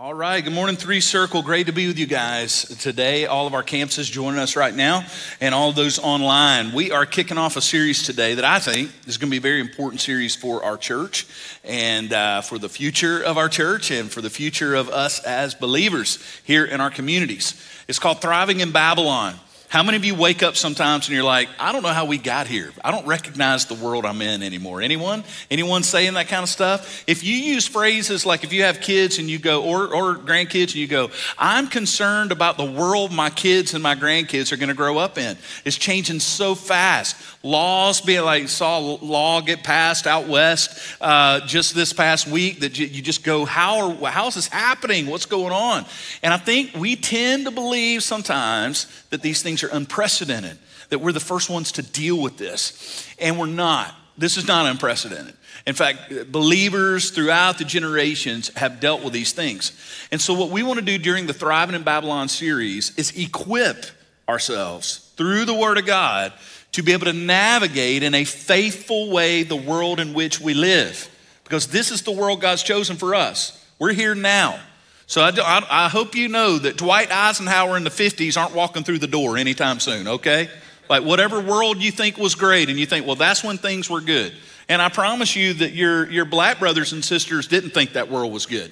All right, good morning, Three Circle. Great to be with you guys today. All of our campuses joining us right now, and all those online. We are kicking off a series today that I think is going to be a very important series for our church and uh, for the future of our church and for the future of us as believers here in our communities. It's called Thriving in Babylon. How many of you wake up sometimes and you're like, I don't know how we got here. I don't recognize the world I'm in anymore. Anyone? Anyone saying that kind of stuff? If you use phrases like if you have kids and you go, or, or grandkids and you go, I'm concerned about the world my kids and my grandkids are going to grow up in. It's changing so fast. Laws being like, saw law get passed out west uh, just this past week that you just go, how, are, how is this happening? What's going on? And I think we tend to believe sometimes that these things are unprecedented, that we're the first ones to deal with this. And we're not. This is not unprecedented. In fact, believers throughout the generations have dealt with these things. And so, what we want to do during the Thriving in Babylon series is equip ourselves through the Word of God to be able to navigate in a faithful way the world in which we live. Because this is the world God's chosen for us. We're here now. So I, I, I, hope you know that Dwight Eisenhower in the 50s aren't walking through the door anytime soon, okay? Like whatever world you think was great and you think, well, that's when things were good. And I promise you that your, your black brothers and sisters didn't think that world was good.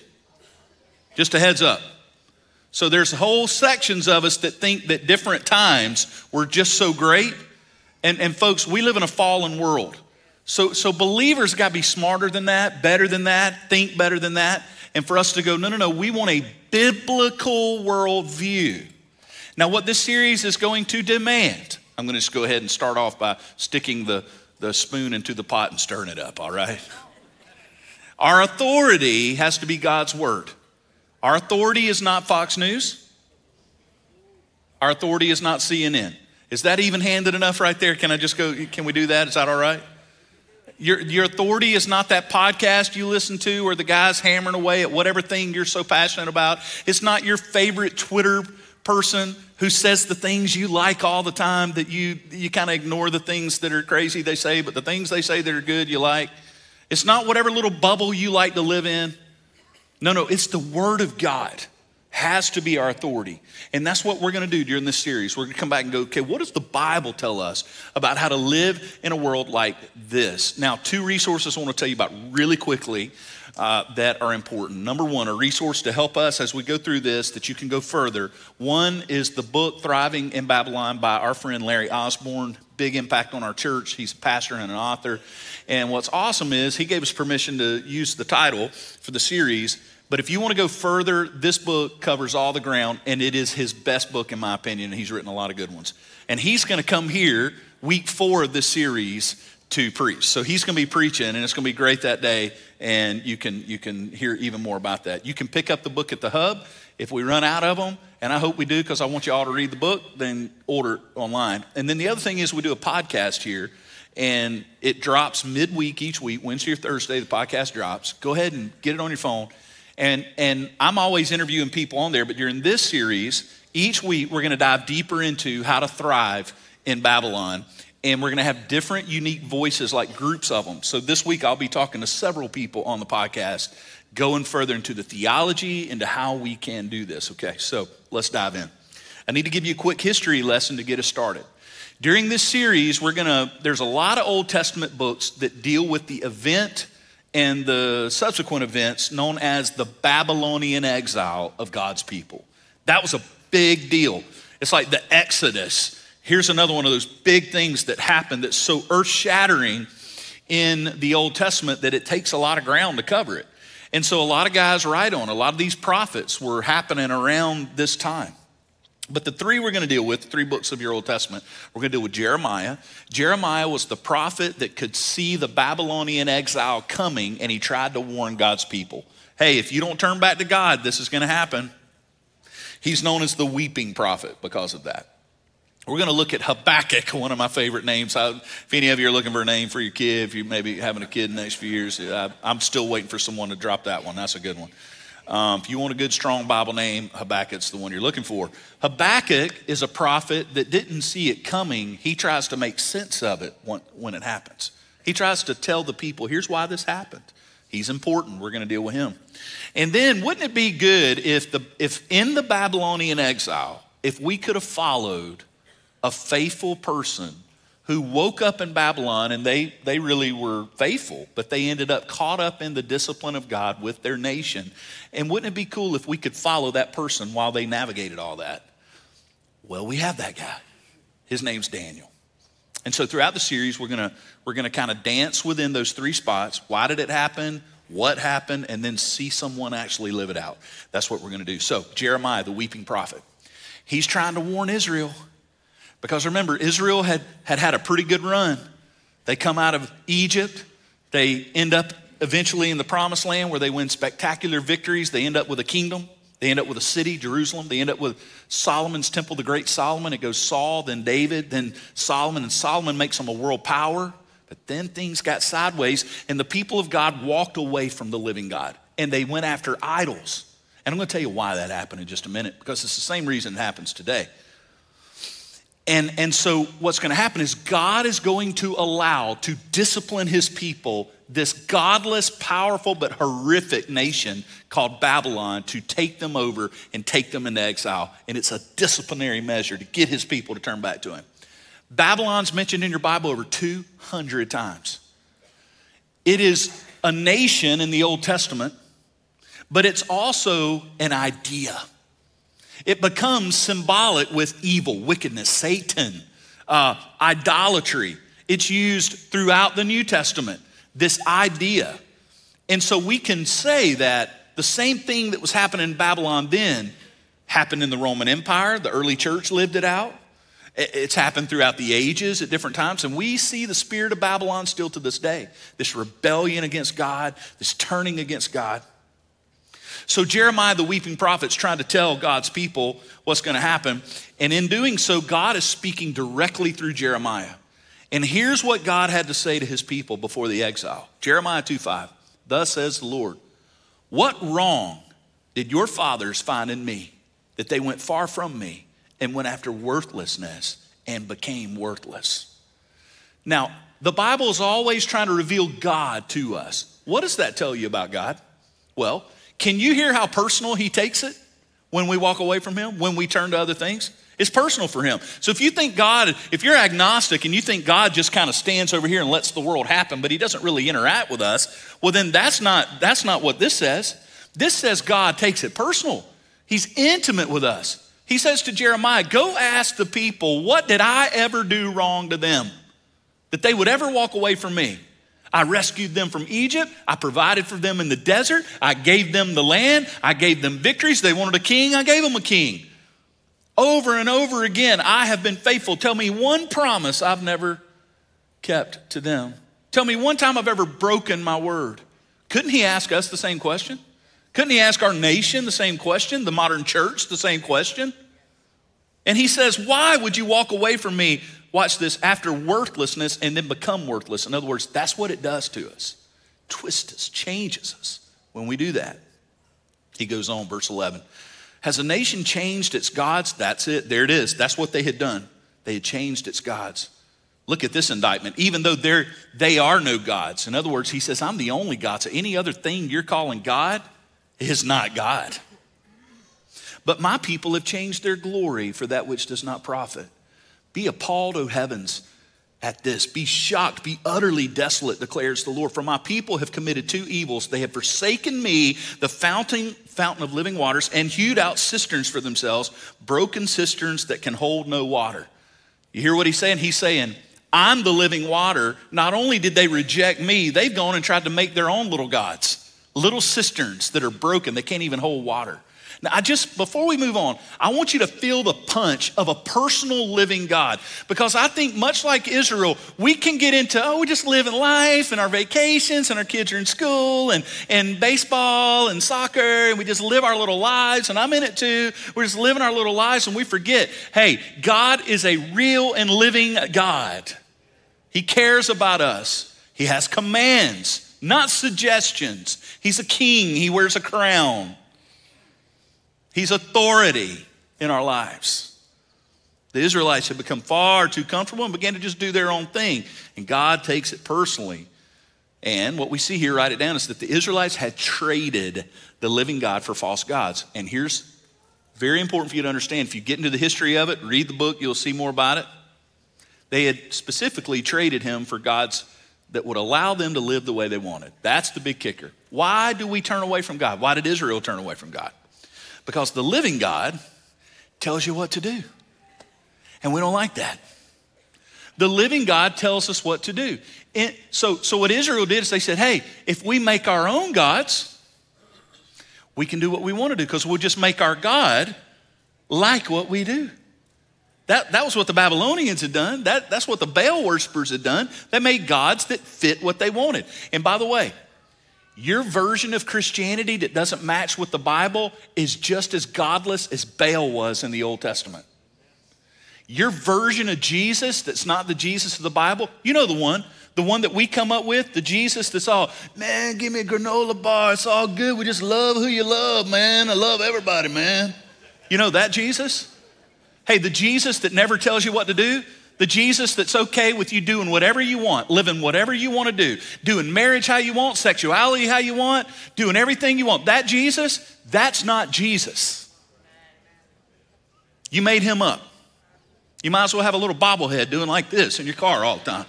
Just a heads up. So there's whole sections of us that think that different times were just so great. And, and folks, we live in a fallen world. So, so believers got to be smarter than that, better than that, think better than that and for us to go, no, no, no, we want a biblical worldview. Now, what this series is going to demand, I'm going to just go ahead and start off by sticking the, the spoon into the pot and stirring it up, all right? Our authority has to be God's word. Our authority is not Fox News. Our authority is not CNN. Is that even handed enough right there? Can I just go? Can we do that? Is that all right? Your, your authority is not that podcast you listen to or the guys hammering away at whatever thing you're so passionate about. It's not your favorite Twitter person who says the things you like all the time that you, you kind of ignore the things that are crazy they say, but the things they say that are good you like. It's not whatever little bubble you like to live in. No, no, it's the Word of God has to be our authority. And that's what we're going to do during this series. We're going to come back and go, okay, what does the Bible tell us about how to live in a world like this? Now, two resources I want to tell you about really quickly uh, that are important. Number one, a resource to help us as we go through this that you can go further. One is the book Thriving in Babylon by our friend Larry Osborne. Big impact on our church. He's a pastor and an author. And what's awesome is he gave us permission to use the title for the series but if you want to go further, this book covers all the ground, and it is his best book, in my opinion, he's written a lot of good ones. And he's going to come here week four of this series to preach. So he's going to be preaching, and it's going to be great that day, and you can, you can hear even more about that. You can pick up the book at the hub. If we run out of them, and I hope we do because I want you all to read the book, then order online. And then the other thing is we do a podcast here and it drops midweek each week, Wednesday or Thursday, the podcast drops. Go ahead and get it on your phone and, and I'm always interviewing people on there, but during this series, each week we're going to dive deeper into how to thrive in Babylon. And we're going to have different unique voices, like groups of them. So this week I'll be talking to several people on the podcast, going further into the theology, into how we can do this. Okay, so let's dive in. I need to give you a quick history lesson to get us started. During this series, we're going to, there's a lot of Old Testament books that deal with the event and the subsequent events known as the Babylonian exile of God's people. That was a big deal. It's like the Exodus. Here's another one of those big things that happened that's so earth shattering in the Old Testament that it takes a lot of ground to cover it. And so a lot of guys write on, a lot of these prophets were happening around this time. But the three we're going to deal with, three books of your Old Testament, we're going to deal with Jeremiah. Jeremiah was the prophet that could see the Babylonian exile coming, and he tried to warn God's people. Hey, if you don't turn back to God, this is going to happen. He's known as the weeping prophet because of that. We're going to look at Habakkuk, one of my favorite names. I, if any of you are looking for a name for your kid, if you maybe having a kid in the next few years, I, I'm still waiting for someone to drop that one. That's a good one. Um, if you want a good, strong Bible name, Habakkuk's the one you're looking for. Habakkuk is a prophet that didn't see it coming. He tries to make sense of it when, when it happens. He tries to tell the people, here's why this happened. He's important. We're going to deal with him. And then, wouldn't it be good if, the, if in the Babylonian exile, if we could have followed a faithful person who woke up in Babylon and they, they really were faithful, but they ended up caught up in the discipline of God with their nation. And wouldn't it be cool if we could follow that person while they navigated all that? Well, we have that guy. His name's Daniel. And so throughout the series, we're gonna, we're gonna kind of dance within those three spots. Why did it happen? What happened? And then see someone actually live it out. That's what we're gonna do. So, Jeremiah, the weeping prophet, he's trying to warn Israel because remember, Israel had, had had a pretty good run. They come out of Egypt, they end up eventually in the promised land where they win spectacular victories. They end up with a kingdom, they end up with a city, Jerusalem. They end up with Solomon's temple, the great Solomon. It goes Saul, then David, then Solomon, and Solomon makes them a world power. But then things got sideways, and the people of God walked away from the living God, and they went after idols. And I'm going to tell you why that happened in just a minute, because it's the same reason it happens today. And, and so, what's going to happen is God is going to allow to discipline his people this godless, powerful, but horrific nation called Babylon to take them over and take them into exile. And it's a disciplinary measure to get his people to turn back to him. Babylon's mentioned in your Bible over 200 times. It is a nation in the Old Testament, but it's also an idea. It becomes symbolic with evil, wickedness, Satan, uh, idolatry. It's used throughout the New Testament, this idea. And so we can say that the same thing that was happening in Babylon then happened in the Roman Empire. The early church lived it out. It's happened throughout the ages at different times, and we see the spirit of Babylon still to this day. This rebellion against God, this turning against God. So Jeremiah, the weeping prophet, is trying to tell God's people what's going to happen. And in doing so, God is speaking directly through Jeremiah. And here's what God had to say to his people before the exile Jeremiah 2 5. Thus says the Lord, What wrong did your fathers find in me that they went far from me and went after worthlessness and became worthless? Now, the Bible is always trying to reveal God to us. What does that tell you about God? Well, can you hear how personal he takes it when we walk away from him, when we turn to other things? It's personal for him. So if you think God, if you're agnostic and you think God just kind of stands over here and lets the world happen, but he doesn't really interact with us, well then that's not that's not what this says. This says God takes it personal. He's intimate with us. He says to Jeremiah, "Go ask the people, what did I ever do wrong to them that they would ever walk away from me?" I rescued them from Egypt. I provided for them in the desert. I gave them the land. I gave them victories. They wanted a king. I gave them a king. Over and over again, I have been faithful. Tell me one promise I've never kept to them. Tell me one time I've ever broken my word. Couldn't he ask us the same question? Couldn't he ask our nation the same question, the modern church the same question? And he says, Why would you walk away from me watch this, after worthlessness and then become worthless. In other words, that's what it does to us. Twists us, changes us when we do that. He goes on, verse 11. Has a nation changed its gods? That's it. There it is. That's what they had done. They had changed its gods. Look at this indictment. Even though they're, they are no gods. In other words, he says, I'm the only God. So any other thing you're calling God is not God. But my people have changed their glory for that which does not profit. Be appalled, O heavens, at this. Be shocked, be utterly desolate, declares the Lord. For my people have committed two evils. They have forsaken me, the fountain, fountain of living waters, and hewed out cisterns for themselves, broken cisterns that can hold no water. You hear what he's saying? He's saying, I'm the living water. Not only did they reject me, they've gone and tried to make their own little gods, little cisterns that are broken, they can't even hold water. Now, I just, before we move on, I want you to feel the punch of a personal living God. Because I think, much like Israel, we can get into, oh, we just live in life and our vacations and our kids are in school and, and baseball and soccer and we just live our little lives and I'm in it too. We're just living our little lives and we forget, hey, God is a real and living God. He cares about us, He has commands, not suggestions. He's a king, He wears a crown. He's authority in our lives. The Israelites had become far too comfortable and began to just do their own thing. And God takes it personally. And what we see here, write it down, is that the Israelites had traded the living God for false gods. And here's very important for you to understand. If you get into the history of it, read the book, you'll see more about it. They had specifically traded him for gods that would allow them to live the way they wanted. That's the big kicker. Why do we turn away from God? Why did Israel turn away from God? Because the living God tells you what to do. And we don't like that. The living God tells us what to do. And so, so what Israel did is they said, hey, if we make our own gods, we can do what we want to do because we'll just make our God like what we do. That, that was what the Babylonians had done. That, that's what the Baal worshippers had done. They made gods that fit what they wanted. And by the way, your version of Christianity that doesn't match with the Bible is just as godless as Baal was in the Old Testament. Your version of Jesus that's not the Jesus of the Bible, you know the one, the one that we come up with, the Jesus that's all, man, give me a granola bar. It's all good. We just love who you love, man. I love everybody, man. You know that Jesus? Hey, the Jesus that never tells you what to do, the Jesus that's okay with you doing whatever you want, living whatever you want to do, doing marriage how you want, sexuality how you want, doing everything you want. That Jesus, that's not Jesus. You made him up. You might as well have a little bobblehead doing like this in your car all the time.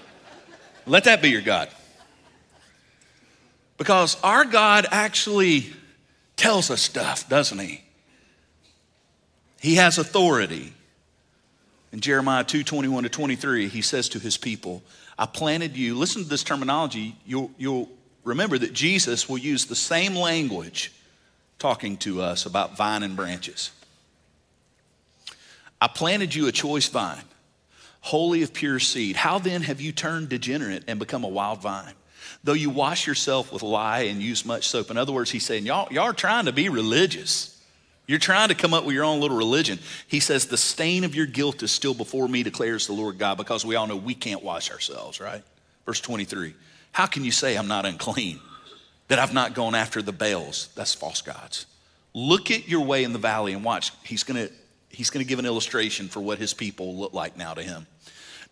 Let that be your God. Because our God actually tells us stuff, doesn't he? He has authority. In Jeremiah 2 21 to 23, he says to his people, I planted you. Listen to this terminology. You'll, you'll remember that Jesus will use the same language talking to us about vine and branches. I planted you a choice vine, holy of pure seed. How then have you turned degenerate and become a wild vine? Though you wash yourself with lye and use much soap. In other words, he's saying, y'all, y'all are trying to be religious. You're trying to come up with your own little religion. He says, The stain of your guilt is still before me, declares the Lord God, because we all know we can't wash ourselves, right? Verse 23. How can you say I'm not unclean? That I've not gone after the Baals? That's false gods. Look at your way in the valley and watch. He's going to he's going to give an illustration for what his people look like now to him.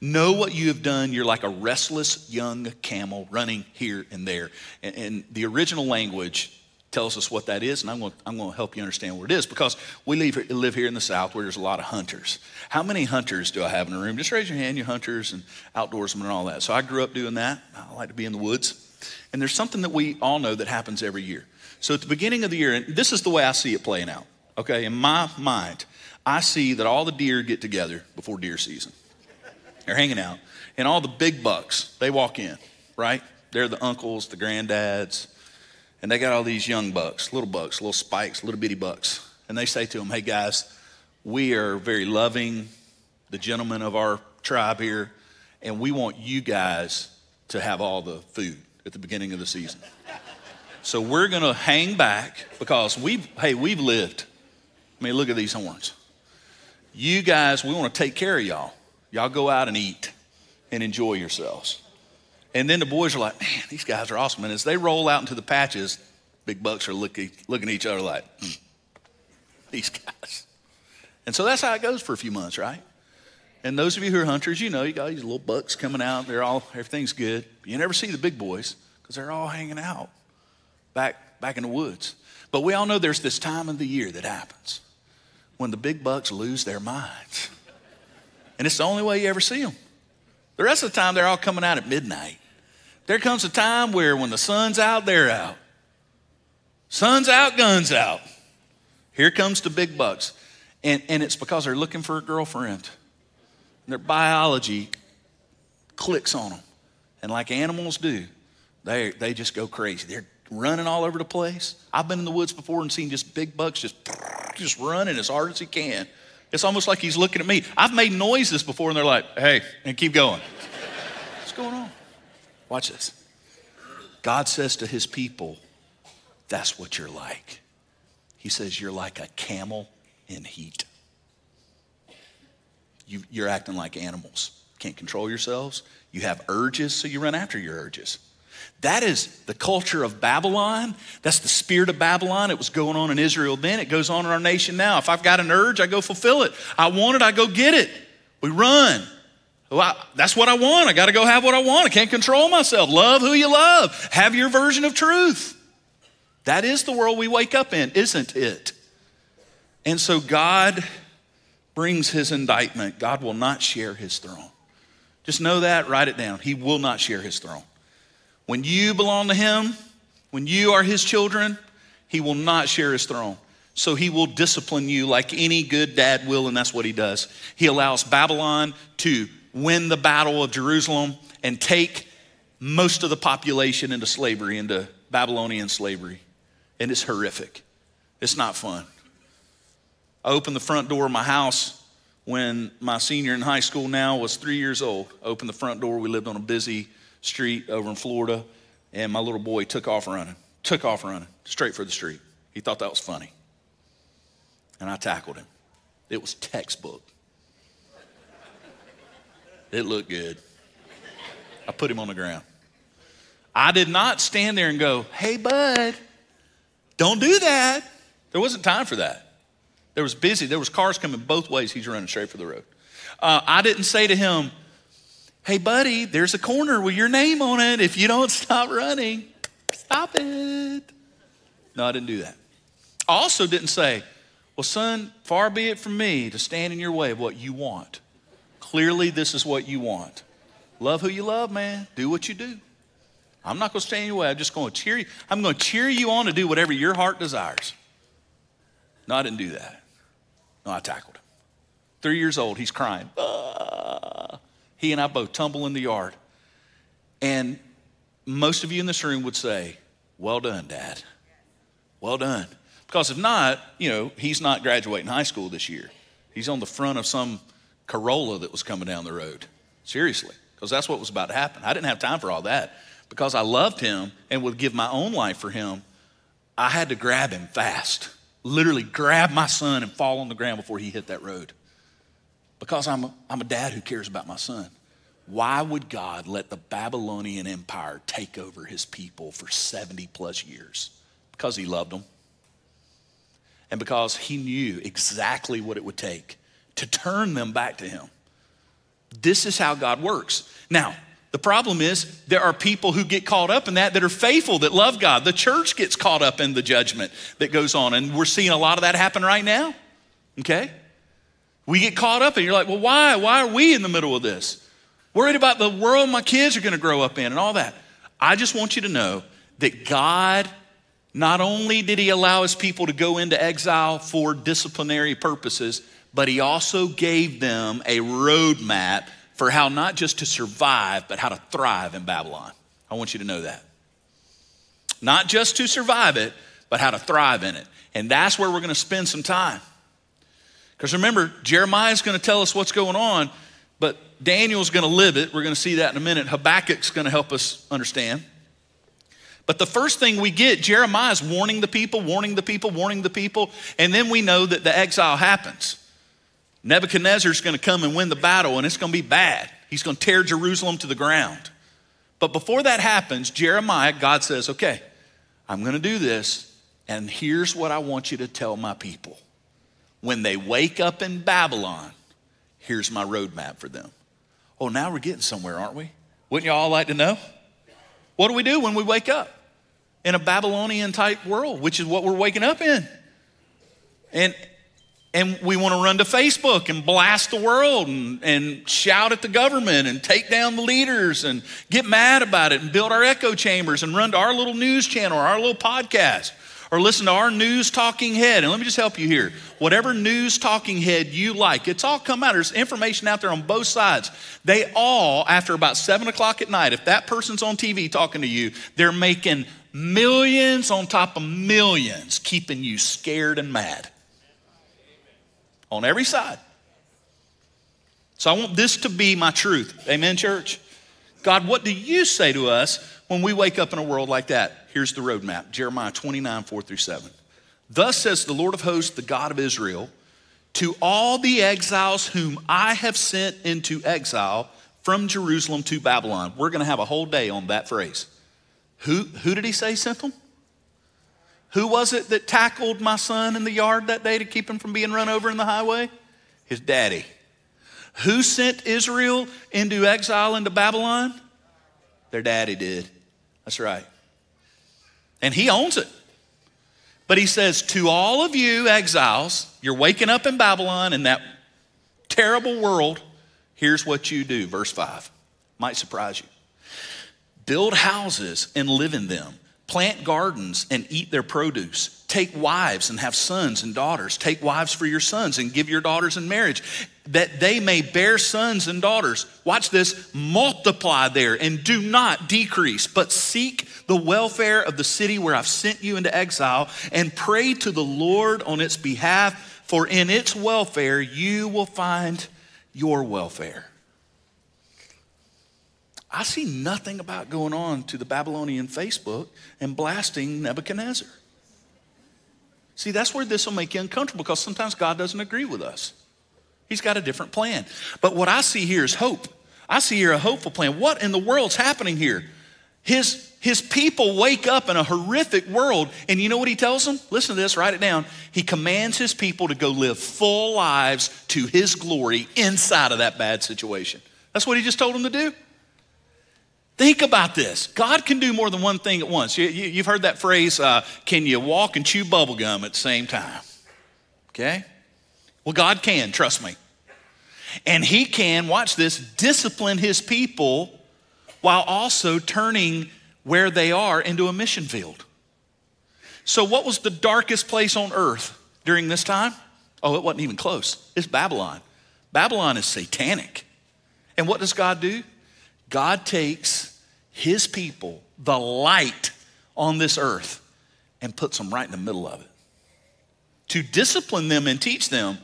Know what you have done. You're like a restless young camel running here and there. And, and the original language tells us what that is, and I'm going, to, I'm going to help you understand what it is because we live, live here in the South where there's a lot of hunters. How many hunters do I have in the room? Just raise your hand, you hunters and outdoorsmen and all that. So I grew up doing that. I like to be in the woods. And there's something that we all know that happens every year. So at the beginning of the year, and this is the way I see it playing out, okay? In my mind, I see that all the deer get together before deer season. They're hanging out. And all the big bucks, they walk in, right? They're the uncles, the granddads, and they got all these young bucks, little bucks, little spikes, little bitty bucks. And they say to them, hey guys, we are very loving, the gentlemen of our tribe here, and we want you guys to have all the food at the beginning of the season. So we're to hang back because we've, hey, we've lived. I mean, look at these horns. You guys, we want to take care of y'all. Y'all go out and eat and enjoy yourselves. And then the boys are like, man, these guys are awesome. And as they roll out into the patches, big bucks are looking, looking at each other like, mm, these guys. And so that's how it goes for a few months, right? And those of you who are hunters, you know, you got these little bucks coming out. They're all, everything's good. You never see the big boys because they're all hanging out back, back in the woods. But we all know there's this time of the year that happens when the big bucks lose their minds. And it's the only way you ever see them. The rest of the time, they're all coming out at midnight. There comes a time where when the sun's out, they're out. Sun's out, guns out. Here comes the big bucks. And, and it's because they're looking for a girlfriend. Their biology clicks on them. And like animals do, they, they just go crazy. They're running all over the place. I've been in the woods before and seen just big bucks just, just running as hard as he can. It's almost like he's looking at me. I've made noises before and they're like, hey, and keep going. What's going on? Watch this. God says to his people, That's what you're like. He says, You're like a camel in heat. You, are acting like animals. Can't control yourselves. You have urges, so you run after your urges. That is the culture of Babylon. That's the spirit of Babylon. It was going on in Israel then. It goes on in our nation now. If I've got an urge, I go fulfill it. I want it, I go get it. We run. Well, that's what I want. I got to go have what I want. I can't control myself. Love who you love. Have your version of truth. That is the world we wake up in, isn't it? And so God brings his indictment. God will not share his throne. Just know that, write it down. He will not share his throne. When you belong to him, when you are his children, he will not share his throne. So he will discipline you like any good dad will, and that's what he does. He allows Babylon to win the battle of Jerusalem and take most of the population into slavery, into Babylonian slavery. And it's horrific. It's not fun. I opened the front door of my house when my senior in high school now was three years old. I opened the front door. We lived on a busy street over in Florida, and my little boy took off running, took off running straight for the street. He thought that was funny. And I tackled him. It was textbook. It looked good. I put him on the ground. I did not stand there and go, hey, bud, don't do that. There wasn't time for that. There was busy. There was cars coming both ways. He's running straight for the road. Uh, I didn't say to him, hey, buddy, there's a corner with your name on it. If you don't stop running, stop it. No, I didn't do that. I also didn't say, well, son, far be it from me to stand in your way of what you want. Clearly, this is what you want. Love who you love, man. Do what you do. I'm not going to stand in your way. I'm just going to cheer you. I'm going to cheer you on to do whatever your heart desires. No, I didn't do that. No, I tackled him. Three years old, he's crying. Ah. He and I both tumble in the yard. And most of you in this room would say, Well done, Dad. Well done. Because if not, you know, he's not graduating high school this year. He's on the front of some Corolla that was coming down the road. Seriously, because that's what was about to happen. I didn't have time for all that. Because I loved him and would give my own life for him, I had to grab him fast. Literally grab my son and fall on the ground before he hit that road. Because I'm a, I'm a dad who cares about my son. Why would God let the Babylonian Empire take over his people for 70 plus years? Because he loved them. And because he knew exactly what it would take to turn them back to him. This is how God works. Now, the problem is there are people who get caught up in that that are faithful, that love God. The church gets caught up in the judgment that goes on, and we're seeing a lot of that happen right now. Okay? We get caught up, and you're like, well, why? Why are we in the middle of this? Worried about the world my kids are going to grow up in and all that. I just want you to know that God, not only did He allow His people to go into exile for disciplinary purposes, but He also gave them a roadmap for how not just to survive, but how to thrive in Babylon. I want you to know that. Not just to survive it, but how to thrive in it. And that's where we're going to spend some time. Because remember, Jeremiah is going to tell us what's going on, but Daniel's going to live it. We're going to see that in a minute. Habakkuk's going to help us understand. But the first thing we get, Jeremiah is warning the people, warning the people, warning the people, and then we know that the exile happens. Nebuchadnezzar's going to come and win the battle, and it's going to be bad. He's going to tear Jerusalem to the ground. But before that happens, Jeremiah, God says, okay, I'm going to do this, and here's what I want you to tell my people. When they wake up in Babylon, here's my roadmap for them. Oh, now we're getting somewhere, aren't we? Wouldn't you all like to know? What do we do when we wake up? In a Babylonian type world, which is what we're waking up in. And and we want to run to Facebook and blast the world and, and shout at the government and take down the leaders and get mad about it and build our echo chambers and run to our little news channel or our little podcast or listen to our news talking head. And let me just help you here. Whatever news talking head you like, it's all come out. There's information out there on both sides. They all, after about seven o'clock at night, if that person's on TV talking to you, they're making millions on top of millions, keeping you scared and mad on every side. So I want this to be my truth. Amen, church? God, what do you say to us when we wake up in a world like that? Here's the roadmap Jeremiah 29, 4 through 7. Thus says the Lord of hosts, the God of Israel, to all the exiles whom I have sent into exile from Jerusalem to Babylon. We're going to have a whole day on that phrase. Who, who did he say sent them? Who was it that tackled my son in the yard that day to keep him from being run over in the highway? His daddy. Who sent Israel into exile into Babylon? Their daddy did. That's right. And he owns it. But he says, To all of you exiles, you're waking up in Babylon in that terrible world. Here's what you do. Verse 5 might surprise you. Build houses and live in them Plant gardens and eat their produce. Take wives and have sons and daughters. Take wives for your sons and give your daughters in marriage, that they may bear sons and daughters. Watch this multiply there and do not decrease, but seek the welfare of the city where I've sent you into exile and pray to the Lord on its behalf, for in its welfare you will find your welfare. I see nothing about going on to the Babylonian Facebook and blasting Nebuchadnezzar. See, that's where this will make you uncomfortable because sometimes God doesn't agree with us. He's got a different plan. But what I see here is hope. I see here a hopeful plan. What in the world's happening here? His, his people wake up in a horrific world, and you know what he tells them? Listen to this, write it down. He commands his people to go live full lives to his glory inside of that bad situation. That's what he just told them to do. Think about this. God can do more than one thing at once. You, have you, heard that phrase, uh, can you walk and chew bubble gum at the same time? Okay? Well, God can, trust me. And He can, watch this, discipline His people while also turning where they are into a mission field. So, what was the darkest place on earth during this time? Oh, it wasn't even close. It's Babylon. Babylon is satanic. And what does God do? God takes his people, the light on this earth, and puts them right in the middle of it to discipline them and teach them.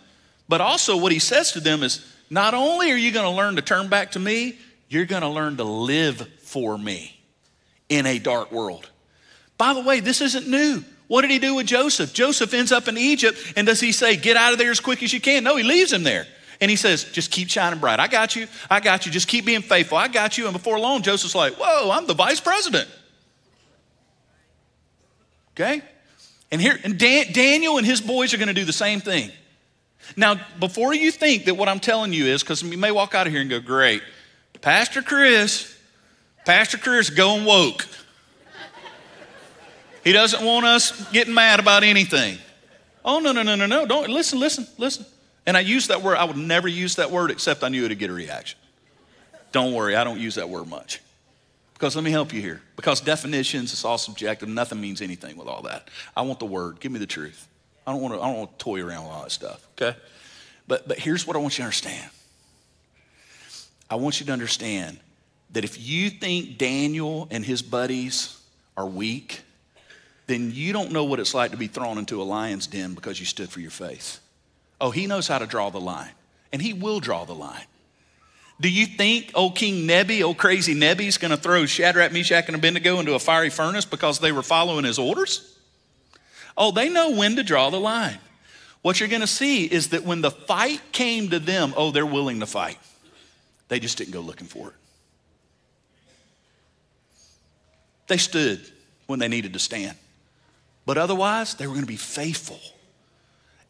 But also, what he says to them is not only are you going to learn to turn back to me, you're going to learn to live for me in a dark world. By the way, this isn't new. What did he do with Joseph? Joseph ends up in Egypt, and does he say, Get out of there as quick as you can? No, he leaves him there. And he says, just keep shining bright. I got you. I got you. Just keep being faithful. I got you. And before long, Joseph's like, whoa, I'm the vice president. Okay? And here, and Dan, Daniel and his boys are going to do the same thing. Now, before you think that what I'm telling you is, because you may walk out of here and go, great, Pastor Chris, Pastor Chris is going woke. He doesn't want us getting mad about anything. Oh, no, no, no, no, no. Don't listen, listen, listen. And I use that word, I would never use that word except I knew it'd get a reaction. Don't worry, I don't use that word much. Because let me help you here. Because definitions, it's all subjective. Nothing means anything with all that. I want the word. Give me the truth. I don't want to, I don't want to toy around with all that stuff, okay? But, but here's what I want you to understand. I want you to understand that if you think Daniel and his buddies are weak, then you don't know what it's like to be thrown into a lion's den because you stood for your faith. Oh, he knows how to draw the line, and he will draw the line. Do you think old King Nebi, old crazy Nebi, is going to throw Shadrach, Meshach, and Abednego into a fiery furnace because they were following his orders? Oh, they know when to draw the line. What you're going to see is that when the fight came to them, oh, they're willing to fight. They just didn't go looking for it. They stood when they needed to stand. But otherwise, they were going to be faithful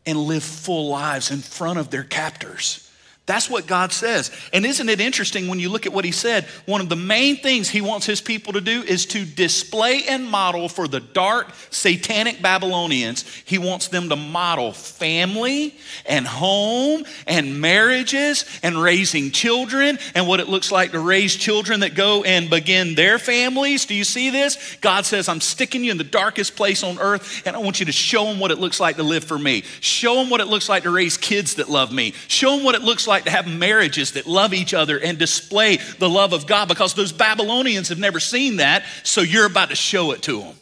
and live full lives in front of their captors. That's what God says. And isn't it interesting when you look at what he said? One of the main things he wants his people to do is to display and model for the dark, satanic Babylonians. He wants them to model family and home and marriages and raising children and what it looks like to raise children that go and begin their families. Do you see this? God says, I'm sticking you in the darkest place on earth and I want you to show them what it looks like to live for me. Show them what it looks like to raise kids that love me. Show them what it looks like like to have marriages that love each other and display the love of God because those Babylonians have never seen that, so you're about to show it to them.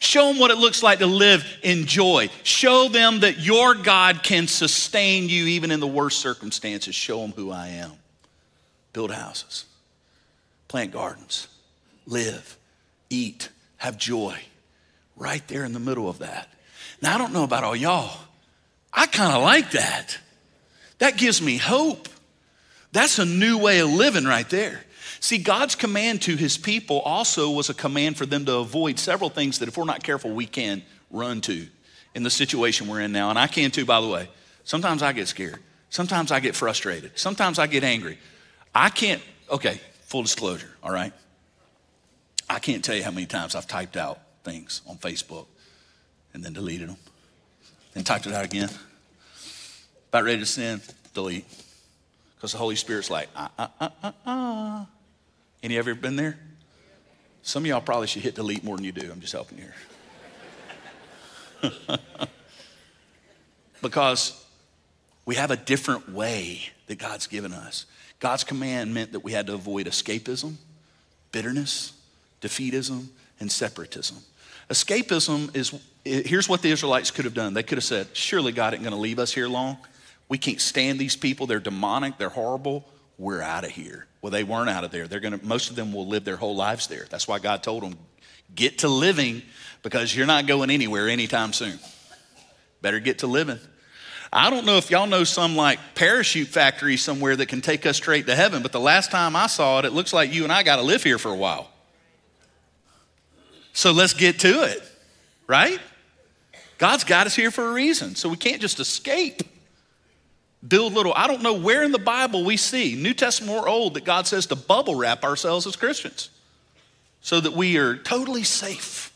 Show them what it looks like to live in joy. Show them that your God can sustain you even in the worst circumstances. Show them who I am. Build houses, plant gardens, live, eat, have joy. Right there in the middle of that. Now, I don't know about all y'all. I kind of like that. That gives me hope. That's a new way of living right there. See, God's command to his people also was a command for them to avoid several things that, if we're not careful, we can run to in the situation we're in now. And I can too, by the way. Sometimes I get scared. Sometimes I get frustrated. Sometimes I get angry. I can't, okay, full disclosure, all right? I can't tell you how many times I've typed out things on Facebook and then deleted them, then typed it out again. About ready to sin, delete. Because the Holy Spirit's like, ah, ah, ah, ah, ah. Any of you ever been there? Some of y'all probably should hit delete more than you do. I'm just helping you here. because we have a different way that God's given us. God's command meant that we had to avoid escapism, bitterness, defeatism, and separatism. Escapism is here's what the Israelites could have done. They could have said, Surely God isn't going to leave us here long. We can't stand these people. They're demonic, they're horrible. We're out of here. Well, they weren't out of there. They're gonna, most of them will live their whole lives there. That's why God told them, get to living because you're not going anywhere anytime soon. Better get to living. I don't know if y'all know some like parachute factory somewhere that can take us straight to heaven, but the last time I saw it, it looks like you and I got to live here for a while. So let's get to it, right? God's got us here for a reason, so we can't just escape. Build little, I don't know where in the Bible we see, New Testament or Old, that God says to bubble wrap ourselves as Christians so that we are totally safe.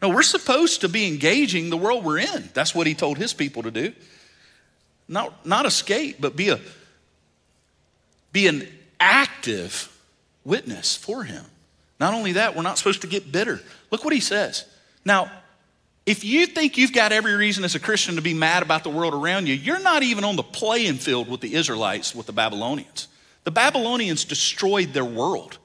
No, we're supposed to be engaging the world we're in. That's what he told his people to do. Not, not escape, but be a be an active witness for him. Not only that, we're not supposed to get bitter. Look what he says. Now, if you think you've got every reason as a Christian to be mad about the world around you, you're not even on the playing field with the Israelites, with the Babylonians. The Babylonians destroyed their world.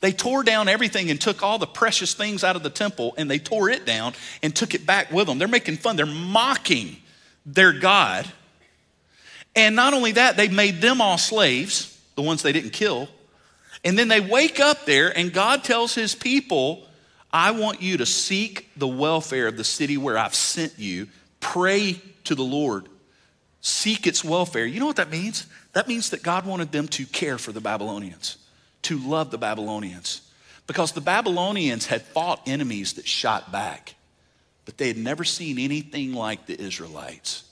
They tore down everything and took all the precious things out of the temple and they tore it down and took it back with them. They're making fun, they're mocking their God and not only that, they made them all slaves, the ones they didn't kill. And then they wake up there, and God tells his people, I want you to seek the welfare of the city where I've sent you. Pray to the Lord. Seek its welfare. You know what that means? That means that God wanted them to care for the Babylonians, to love the Babylonians. Because the Babylonians had fought enemies that shot back, but they had never seen anything like the Israelites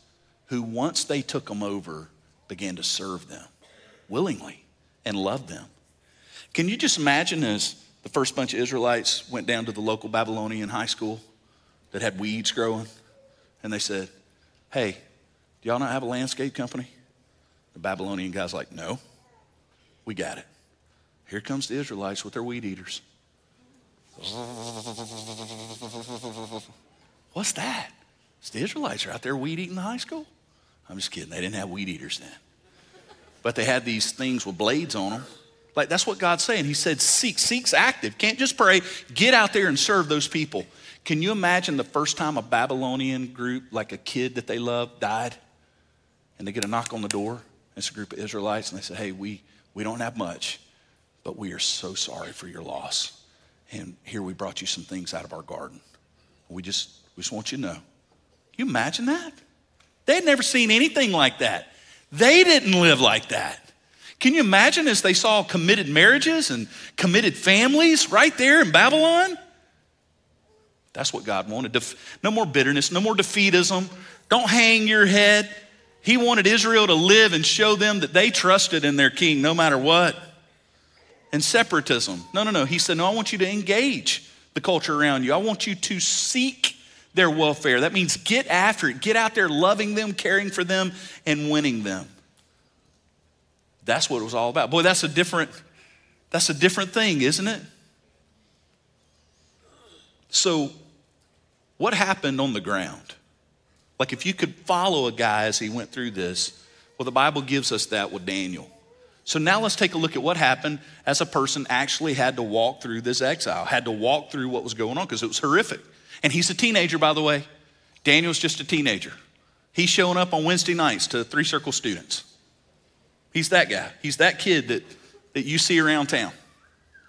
who, once they took them over, began to serve them willingly and love them. Can you just imagine as the first bunch of Israelites went down to the local Babylonian high school that had weeds growing, and they said, Hey, do y'all not have a landscape company? The Babylonian guy's like, No, we got it. Here comes the Israelites with their weed eaters. What's that? It's the Israelites are out there weed eating the high school. I'm just kidding. They didn't have weed eaters then. But they had these things with blades on them. Like that's what God's saying. He said, seek. Seek's active. Can't just pray. Get out there and serve those people. Can you imagine the first time a Babylonian group, like a kid that they loved, died? And they get a knock on the door. It's a group of Israelites, and they say, Hey, we, we don't have much, but we are so sorry for your loss. And here we brought you some things out of our garden. We just, we just want you to know. Can you imagine that? They had never seen anything like that. They didn't live like that. Can you imagine as they saw committed marriages and committed families right there in Babylon? That's what God wanted. No more bitterness, no more defeatism. Don't hang your head. He wanted Israel to live and show them that they trusted in their king no matter what. And separatism. No, no, no. He said, No, I want you to engage the culture around you. I want you to seek their welfare. That means get after it. Get out there loving them, caring for them, and winning them. That's what it was all about. Boy, that's a different that's a different thing, isn't it? So, what happened on the ground? Like if you could follow a guy as he went through this, well, the Bible gives us that with Daniel. So now let's take a look at what happened as a person actually had to walk through this exile, had to walk through what was going on because it was horrific. And he's a teenager, by the way. Daniel's just a teenager. He's showing up on Wednesday nights to three circle students. He's that guy. He's that kid that, that you see around town.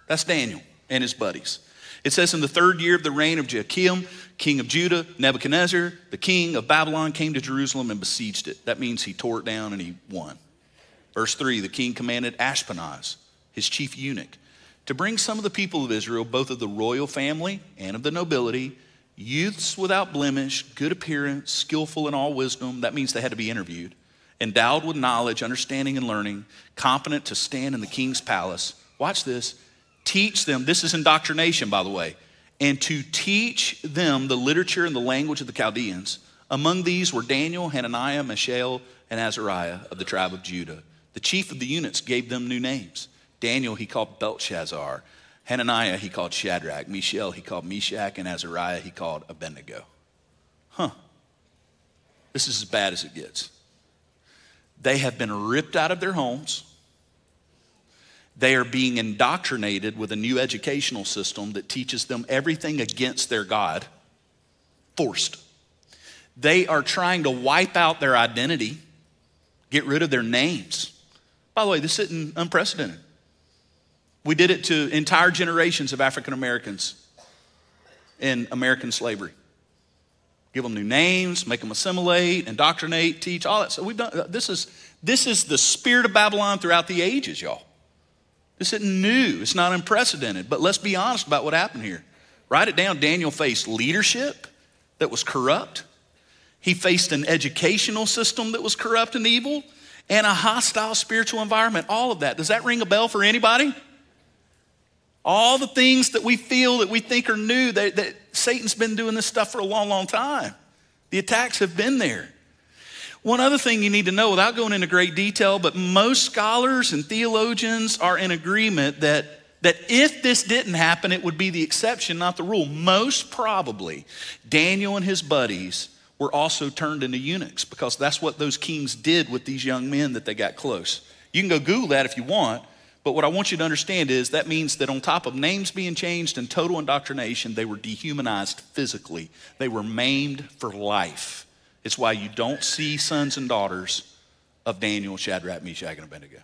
That's Daniel and his buddies. It says, In the third year of the reign of Jehoiakim, king of Judah, Nebuchadnezzar, the king of Babylon, came to Jerusalem and besieged it. That means he tore it down and he won. Verse 3 The king commanded Ashpenaz, his chief eunuch, to bring some of the people of Israel, both of the royal family and of the nobility, youths without blemish, good appearance, skillful in all wisdom. That means they had to be interviewed. Endowed with knowledge, understanding, and learning, competent to stand in the king's palace. Watch this. Teach them, this is indoctrination, by the way, and to teach them the literature and the language of the Chaldeans. Among these were Daniel, Hananiah, Mishael, and Azariah of the tribe of Judah. The chief of the eunuchs gave them new names. Daniel he called Belteshazzar. Hananiah he called Shadrach. Mishael he called Meshach. And Azariah he called Abednego. Huh. This is as bad as it gets. They have been ripped out of their homes. They are being indoctrinated with a new educational system that teaches them everything against their God, forced. They are trying to wipe out their identity, get rid of their names. By the way, this isn't unprecedented. We did it to entire generations of African Americans in American slavery. Give them new names, make them assimilate, indoctrinate, teach, all that. So we've done uh, this is this is the spirit of Babylon throughout the ages, y'all. This isn't new, it's not unprecedented, but let's be honest about what happened here. Write it down. Daniel faced leadership that was corrupt. He faced an educational system that was corrupt and evil and a hostile spiritual environment. All of that. Does that ring a bell for anybody? All the things that we feel that we think are new, that, that Satan's been doing this stuff for a long, long time. The attacks have been there. One other thing you need to know without going into great detail, but most scholars and theologians are in agreement that, that if this didn't happen, it would be the exception, not the rule. Most probably, Daniel and his buddies were also turned into eunuchs because that's what those kings did with these young men that they got close. You can go Google that if you want, but what I want you to understand is that means that on top of names being changed and total indoctrination, they were dehumanized physically, they were maimed for life. It's why you don't see sons and daughters of Daniel, Shadrach, Meshach, and Abednego.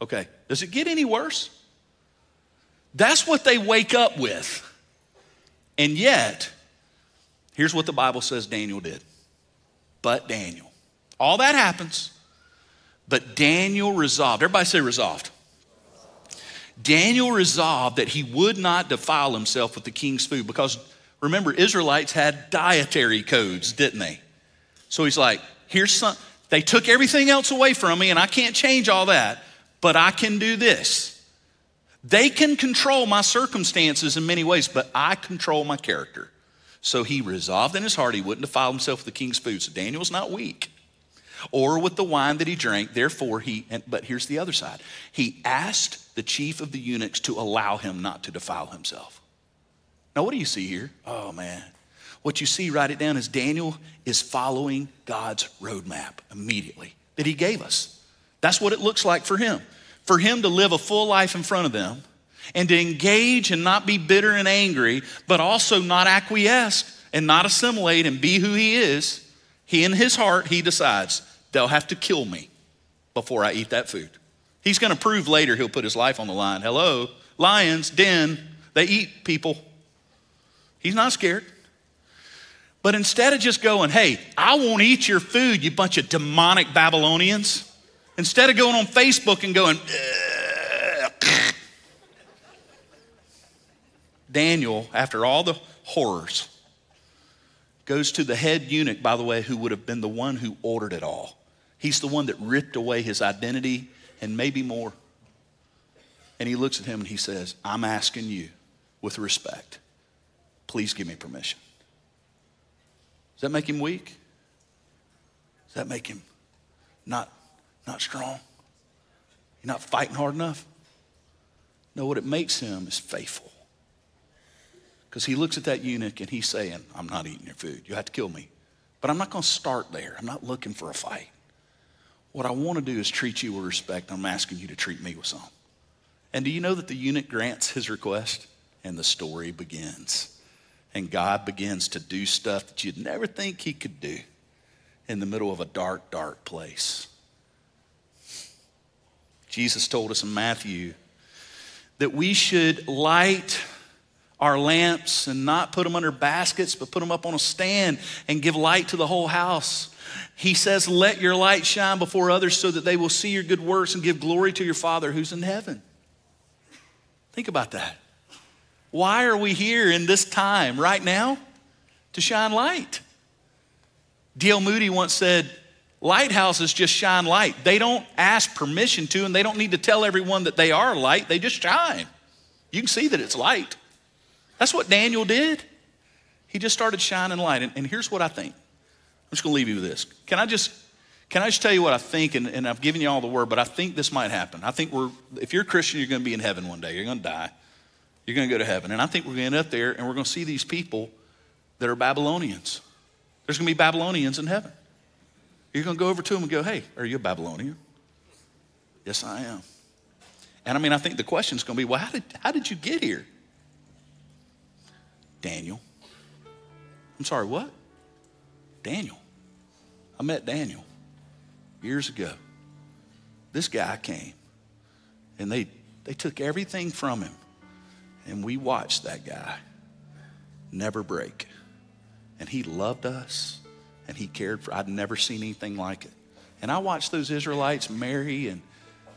Okay, does it get any worse? That's what they wake up with. And yet, here's what the Bible says Daniel did. But Daniel. All that happens, but Daniel resolved. Everybody say resolved. Daniel resolved that he would not defile himself with the king's food because remember, Israelites had dietary codes, didn't they? So he's like, here's some, they took everything else away from me, and I can't change all that, but I can do this. They can control my circumstances in many ways, but I control my character. So he resolved in his heart he wouldn't defile himself with the king's food. So Daniel's not weak or with the wine that he drank. Therefore, he, but here's the other side. He asked the chief of the eunuchs to allow him not to defile himself. Now, what do you see here? Oh, man. What you see, write it down, is Daniel is following God's roadmap immediately that he gave us. That's what it looks like for him. For him to live a full life in front of them and to engage and not be bitter and angry, but also not acquiesce and not assimilate and be who he is, he in his heart, he decides they'll have to kill me before I eat that food. He's going to prove later he'll put his life on the line. Hello, lions, den, they eat people. He's not scared. But instead of just going, hey, I won't eat your food, you bunch of demonic Babylonians, instead of going on Facebook and going, Daniel, after all the horrors, goes to the head eunuch, by the way, who would have been the one who ordered it all. He's the one that ripped away his identity and maybe more. And he looks at him and he says, I'm asking you with respect, please give me permission. Does that make him weak? Does that make him not, not strong? You're not fighting hard enough? No, what it makes him is faithful. Because he looks at that eunuch and he's saying, I'm not eating your food. You have to kill me. But I'm not going to start there. I'm not looking for a fight. What I want to do is treat you with respect. I'm asking you to treat me with some. And do you know that the eunuch grants his request? And the story begins and God begins to do stuff that you'd never think He could do in the middle of a dark, dark place. Jesus told us in Matthew that we should light our lamps and not put them under baskets, but put them up on a stand and give light to the whole house. He says, Let your light shine before others so that they will see your good works and give glory to your Father who's in heaven. Think about that. Why are we here in this time right now? To shine light. D.L. Moody once said, lighthouses just shine light. They don't ask permission to, and they don't need to tell everyone that they are light. They just shine. You can see that it's light. That's what Daniel did. He just started shining light. And, and here's what I think. I'm just going to leave you with this. Can I just can I just tell you what I think? And, and I've given you all the word, but I think this might happen. I think we're, if you're a Christian, you're going to be in heaven one day. You're going to die. You're going to go to heaven. And I think we're going to end up there and we're going to see these people that are Babylonians. There's going to be Babylonians in heaven. You're going to go over to them and go, hey, are you a Babylonian? Yes, I am. And I mean, I think the question is going to be, well, how did, how did you get here? Daniel. I'm sorry, what? Daniel. I met Daniel years ago. This guy came and they, they took everything from him. And we watched that guy never break. And he loved us and he cared for I'd never seen anything like it. And I watched those Israelites marry and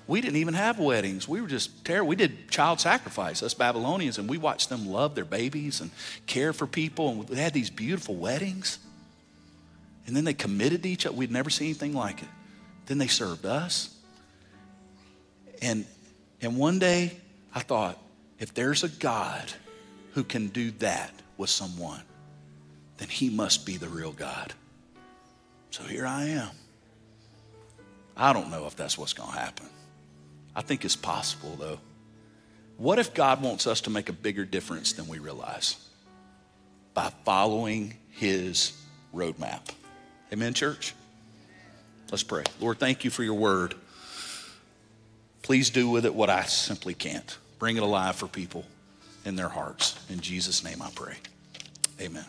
we didn't even have weddings. We were just terrible. We did child sacrifice, us Babylonians, and we watched them love their babies and care for people. And they had these beautiful weddings. And then they committed to each other. We'd never seen anything like it. Then they served us. And, and one day I thought, if there's a God who can do that with someone, then he must be the real God. So here I am. I don't know if that's what's going to happen. I think it's possible, though. What if God wants us to make a bigger difference than we realize by following his roadmap? Amen, church? Let's pray. Lord, thank you for your word. Please do with it what I simply can't. Bring it alive for people in their hearts. In Jesus' name I pray. Amen.